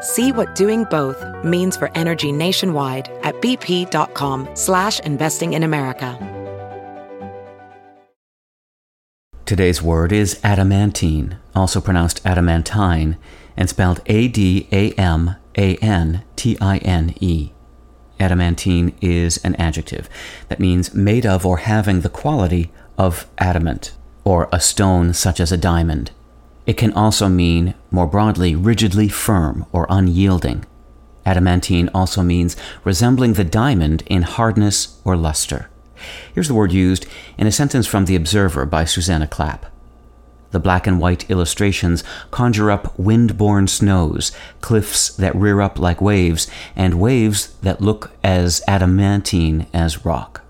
See what doing both means for energy nationwide at bp.com slash investing in America. Today's word is adamantine, also pronounced adamantine, and spelled A-D-A-M-A-N-T-I-N-E. Adamantine is an adjective that means made of or having the quality of adamant, or a stone such as a diamond. It can also mean, more broadly, rigidly firm or unyielding. Adamantine also means resembling the diamond in hardness or luster. Here's the word used in a sentence from The Observer by Susannah Clapp. The black and white illustrations conjure up wind-borne snows, cliffs that rear up like waves, and waves that look as adamantine as rock.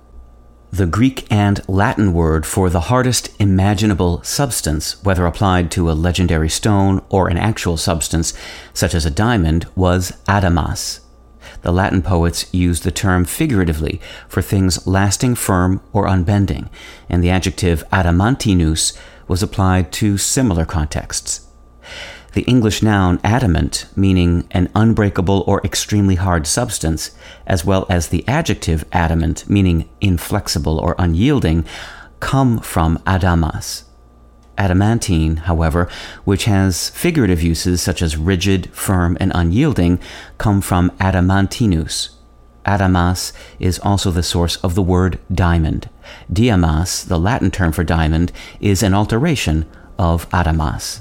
The Greek and Latin word for the hardest imaginable substance, whether applied to a legendary stone or an actual substance, such as a diamond, was adamas. The Latin poets used the term figuratively for things lasting firm or unbending, and the adjective adamantinus was applied to similar contexts the English noun adamant, meaning an unbreakable or extremely hard substance, as well as the adjective adamant, meaning inflexible or unyielding, come from adamas. Adamantine, however, which has figurative uses such as rigid, firm, and unyielding, come from adamantinus. Adamas is also the source of the word diamond. Diamas, the Latin term for diamond, is an alteration of adamas.